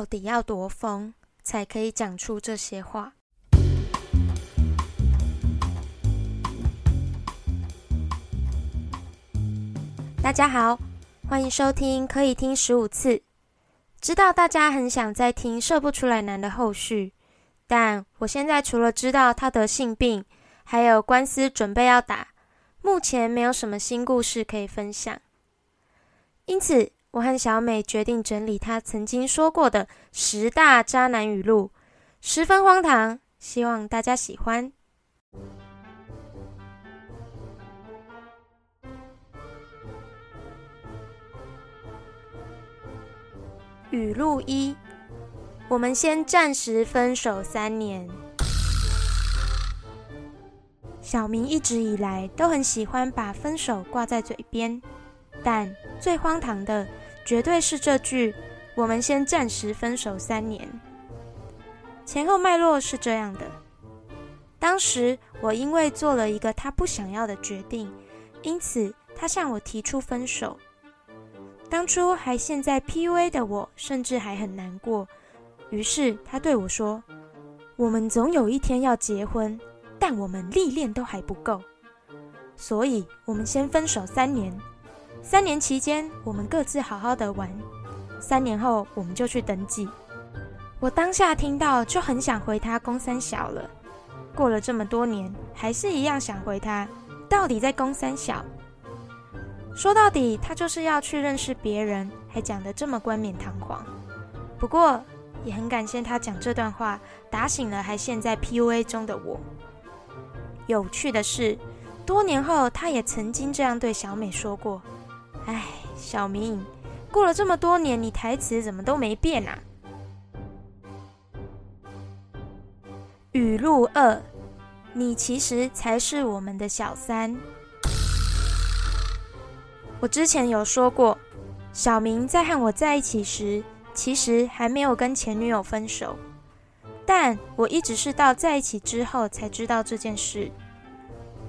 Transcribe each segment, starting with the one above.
到底要多疯，才可以讲出这些话？大家好，欢迎收听可以听十五次。知道大家很想再听射不出来男的后续，但我现在除了知道他得性病，还有官司准备要打，目前没有什么新故事可以分享。因此，我和小美决定整理他曾经说过的十大渣男语录，十分荒唐，希望大家喜欢。语录一：我们先暂时分手三年。小明一直以来都很喜欢把分手挂在嘴边，但最荒唐的绝对是这句“我们先暂时分手三年”。前后脉络是这样的：当时我因为做了一个他不想要的决定，因此他向我提出分手。当初还陷在 PUA 的我，甚至还很难过。于是他对我说：“我们总有一天要结婚，但我们历练都还不够，所以我们先分手三年。三年期间，我们各自好好的玩。三年后，我们就去登记。”我当下听到就很想回他公三小了。过了这么多年，还是一样想回他。到底在公三小？说到底，他就是要去认识别人，还讲得这么冠冕堂皇。不过，也很感谢他讲这段话，打醒了还陷在 PUA 中的我。有趣的是，多年后，他也曾经这样对小美说过：“哎，小明，过了这么多年，你台词怎么都没变啊？”语录二：你其实才是我们的小三。我之前有说过，小明在和我在一起时，其实还没有跟前女友分手，但我一直是到在一起之后才知道这件事。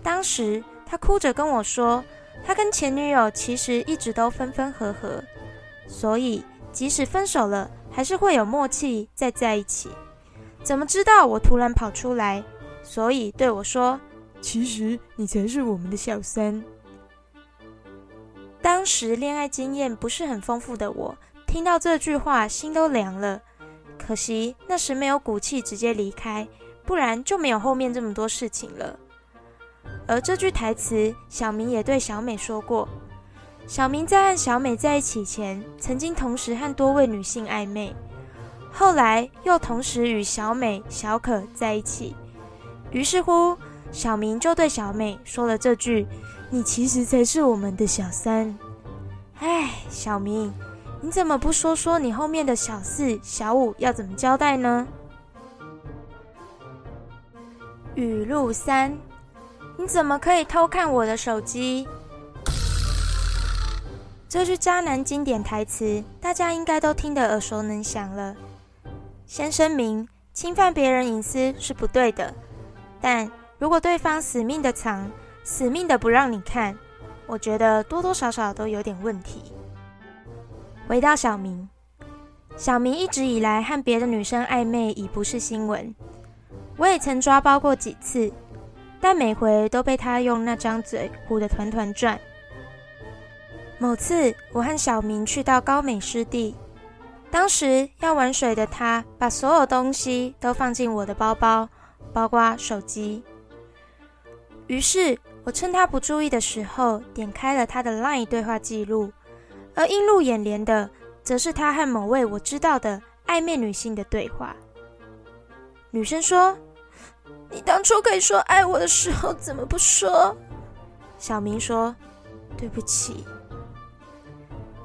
当时他哭着跟我说，他跟前女友其实一直都分分合合，所以即使分手了，还是会有默契再在一起。怎么知道我突然跑出来，所以对我说：“其实你才是我们的小三。”当时恋爱经验不是很丰富的我，听到这句话心都凉了。可惜那时没有骨气直接离开，不然就没有后面这么多事情了。而这句台词，小明也对小美说过。小明在和小美在一起前，曾经同时和多位女性暧昧，后来又同时与小美、小可在一起。于是乎，小明就对小美说了这句。你其实才是我们的小三，哎，小明，你怎么不说说你后面的小四、小五要怎么交代呢？语录三，你怎么可以偷看我的手机？这句渣男经典台词，大家应该都听得耳熟能详了。先声明，侵犯别人隐私是不对的，但如果对方死命的藏。死命的不让你看，我觉得多多少少都有点问题。回到小明，小明一直以来和别的女生暧昧已不是新闻，我也曾抓包过几次，但每回都被他用那张嘴唬得团团转。某次，我和小明去到高美湿地，当时要玩水的他把所有东西都放进我的包包，包括手机，于是。我趁他不注意的时候，点开了他的 LINE 对话记录，而映入眼帘的，则是他和某位我知道的暧昧女性的对话。女生说：“你当初可以说爱我的时候，怎么不说？”小明说：“对不起。”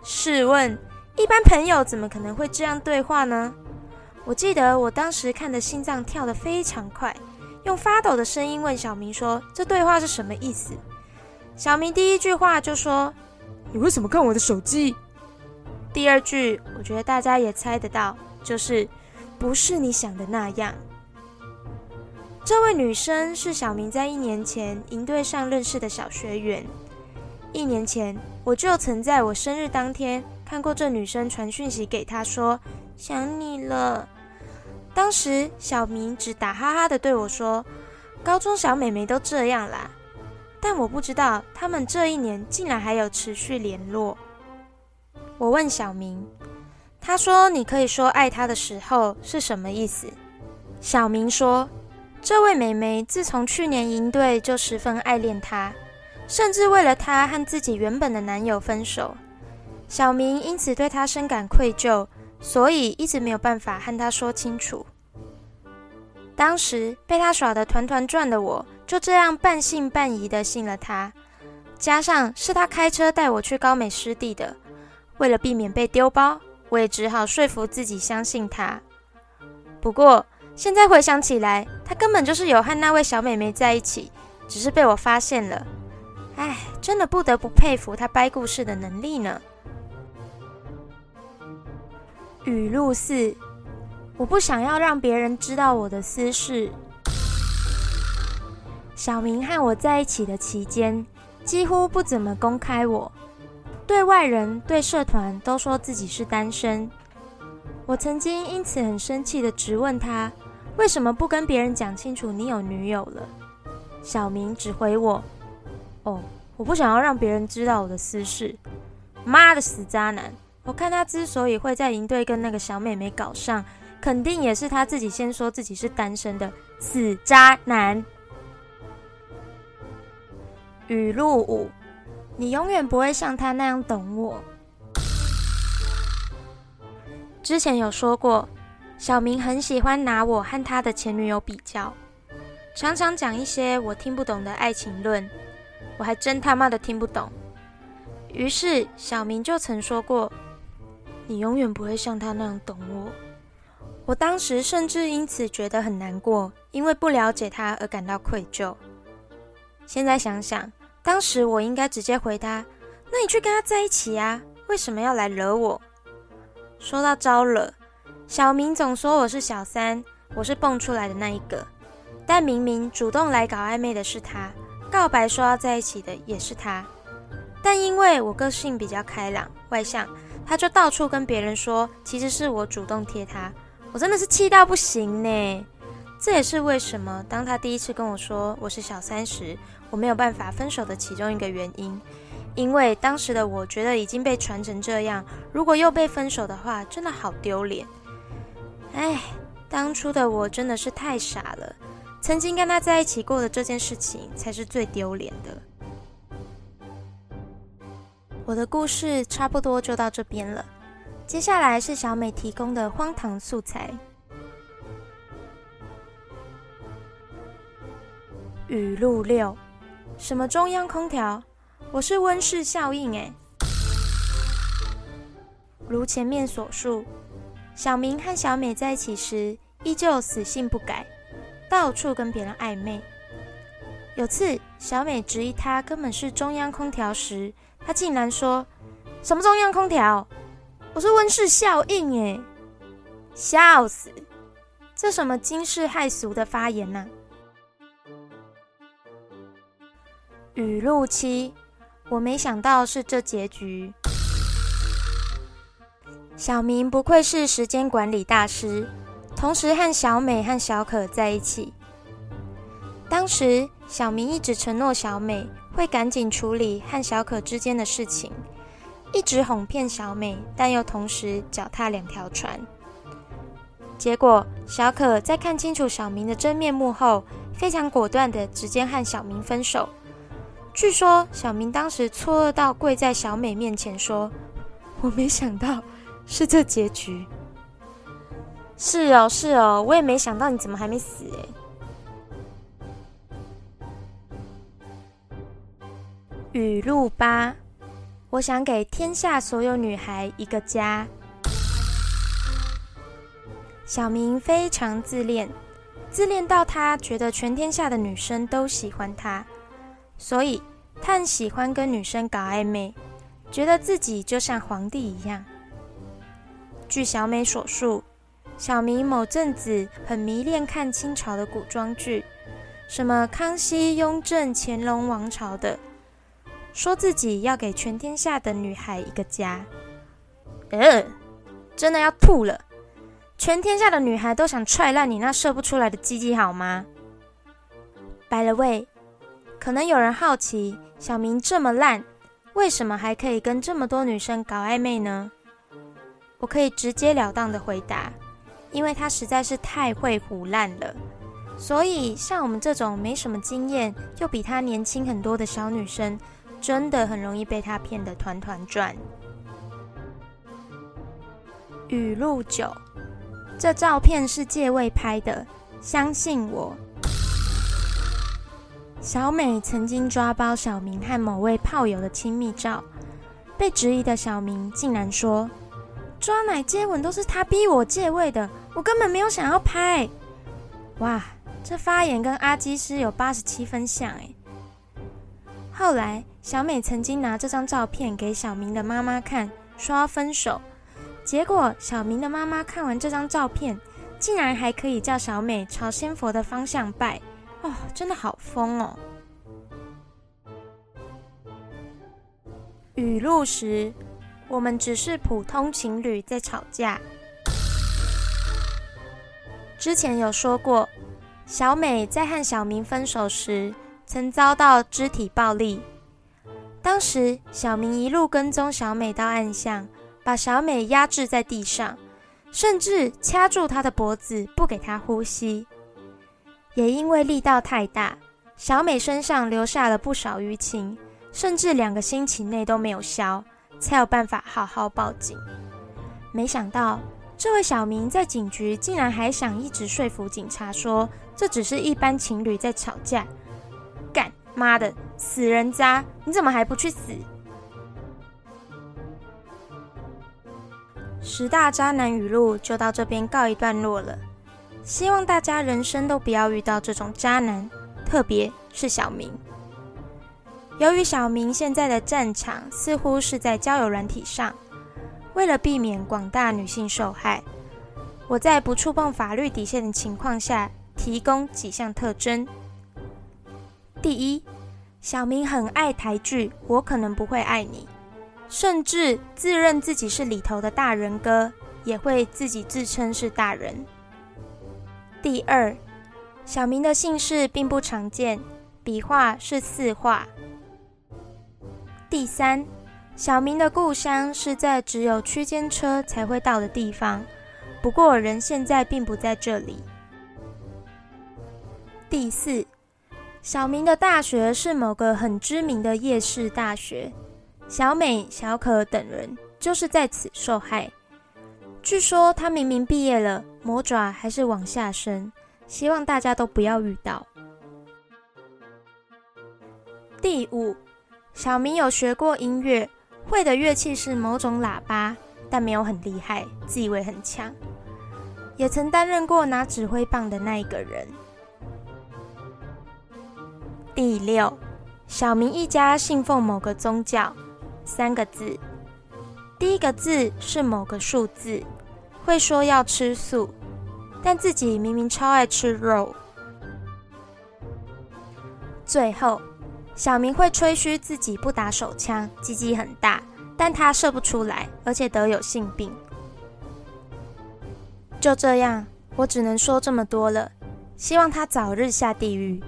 试问，一般朋友怎么可能会这样对话呢？我记得我当时看的心脏跳得非常快。用发抖的声音问小明说：“这对话是什么意思？”小明第一句话就说：“你为什么看我的手机？”第二句，我觉得大家也猜得到，就是“不是你想的那样”。这位女生是小明在一年前营队上认识的小学员。一年前，我就曾在我生日当天看过这女生传讯息给他说：“想你了。”当时小明只打哈哈的对我说：“高中小美眉都这样啦。”但我不知道他们这一年竟然还有持续联络。我问小明，他说：“你可以说爱他的时候是什么意思？”小明说：“这位美眉自从去年营队就十分爱恋他，甚至为了他和自己原本的男友分手。小明因此对他深感愧疚，所以一直没有办法和他说清楚。当时被他耍得团团转的我。”就这样半信半疑的信了他，加上是他开车带我去高美湿地的，为了避免被丢包，我也只好说服自己相信他。不过现在回想起来，他根本就是有和那位小美眉在一起，只是被我发现了。唉，真的不得不佩服他掰故事的能力呢。语录四：我不想要让别人知道我的私事。小明和我在一起的期间，几乎不怎么公开我，对外人、对社团都说自己是单身。我曾经因此很生气的质问他，为什么不跟别人讲清楚你有女友了？小明只回我：“哦，我不想要让别人知道我的私事。”妈的死渣男！我看他之所以会在营队跟那个小美眉搞上，肯定也是他自己先说自己是单身的死渣男。语录五：你永远不会像他那样懂我。之前有说过，小明很喜欢拿我和他的前女友比较，常常讲一些我听不懂的爱情论，我还真他妈的听不懂。于是小明就曾说过：“你永远不会像他那样懂我。”我当时甚至因此觉得很难过，因为不了解他而感到愧疚。现在想想，当时我应该直接回答：“那你去跟他在一起呀，为什么要来惹我？”说到招惹，小明总说我是小三，我是蹦出来的那一个。但明明主动来搞暧昧的是他，告白说要在一起的也是他。但因为我个性比较开朗外向，他就到处跟别人说，其实是我主动贴他。我真的是气到不行呢。这也是为什么当他第一次跟我说我是小三时，我没有办法分手的其中一个原因。因为当时的我觉得已经被传成这样，如果又被分手的话，真的好丢脸。哎，当初的我真的是太傻了，曾经跟他在一起过的这件事情才是最丢脸的。我的故事差不多就到这边了，接下来是小美提供的荒唐素材。语录六：什么中央空调？我是温室效应诶。如前面所述，小明和小美在一起时，依旧死性不改，到处跟别人暧昧。有次，小美质疑他根本是中央空调时，他竟然说：“什么中央空调？我是温室效应耶！”笑死！这什么惊世骇俗的发言呢？语录七，我没想到是这结局。小明不愧是时间管理大师，同时和小美和小可在一起。当时小明一直承诺小美会赶紧处理和小可之间的事情，一直哄骗小美，但又同时脚踏两条船。结果小可在看清楚小明的真面目后，非常果断的直接和小明分手。据说小明当时错愕到跪在小美面前说：“我没想到是这结局。”是哦，是哦，我也没想到你怎么还没死哎。语录八：我想给天下所有女孩一个家。小明非常自恋，自恋到他觉得全天下的女生都喜欢他。所以，他很喜欢跟女生搞暧昧，觉得自己就像皇帝一样。据小美所述，小明某阵子很迷恋看清朝的古装剧，什么康熙、雍正、乾隆王朝的，说自己要给全天下的女孩一个家。呃，真的要吐了！全天下的女孩都想踹烂你那射不出来的鸡鸡，好吗白了喂可能有人好奇，小明这么烂，为什么还可以跟这么多女生搞暧昧呢？我可以直截了当的回答，因为他实在是太会胡烂了。所以，像我们这种没什么经验又比他年轻很多的小女生，真的很容易被他骗得团团转。语录九，这照片是借位拍的，相信我。小美曾经抓包小明和某位炮友的亲密照，被质疑的小明竟然说：“抓奶接吻都是他逼我借位的，我根本没有想要拍。”哇！这发言跟阿基师有八十七分像哎。后来，小美曾经拿这张照片给小明的妈妈看，说要分手。结果，小明的妈妈看完这张照片，竟然还可以叫小美朝仙佛的方向拜。哦，真的好疯哦！语录时，我们只是普通情侣在吵架。之前有说过。小美在和小明分手时，曾遭到肢体暴力。当时，小明一路跟踪小美到暗巷，把小美压制在地上，甚至掐住她的脖子，不给她呼吸。也因为力道太大，小美身上留下了不少淤青，甚至两个星期内都没有消，才有办法好好报警。没想到。这位小明在警局竟然还想一直说服警察说这只是一般情侣在吵架，干妈的死人渣！你怎么还不去死？十大渣男语录就到这边告一段落了，希望大家人生都不要遇到这种渣男，特别是小明。由于小明现在的战场似乎是在交友软体上。为了避免广大女性受害，我在不触碰法律底线的情况下，提供几项特征。第一，小明很爱台剧，我可能不会爱你，甚至自认自己是里头的大人哥，也会自己自称是大人。第二，小明的姓氏并不常见，笔画是四画。第三。小明的故乡是在只有区间车才会到的地方，不过人现在并不在这里。第四，小明的大学是某个很知名的夜市大学，小美、小可等人就是在此受害。据说他明明毕业了，魔爪还是往下伸，希望大家都不要遇到。第五，小明有学过音乐。会的乐器是某种喇叭，但没有很厉害，自以为很强。也曾担任过拿指挥棒的那一个人。第六，小明一家信奉某个宗教，三个字，第一个字是某个数字，会说要吃素，但自己明明超爱吃肉。最后。小明会吹嘘自己不打手枪，鸡鸡很大，但他射不出来，而且得有性病。就这样，我只能说这么多了。希望他早日下地狱。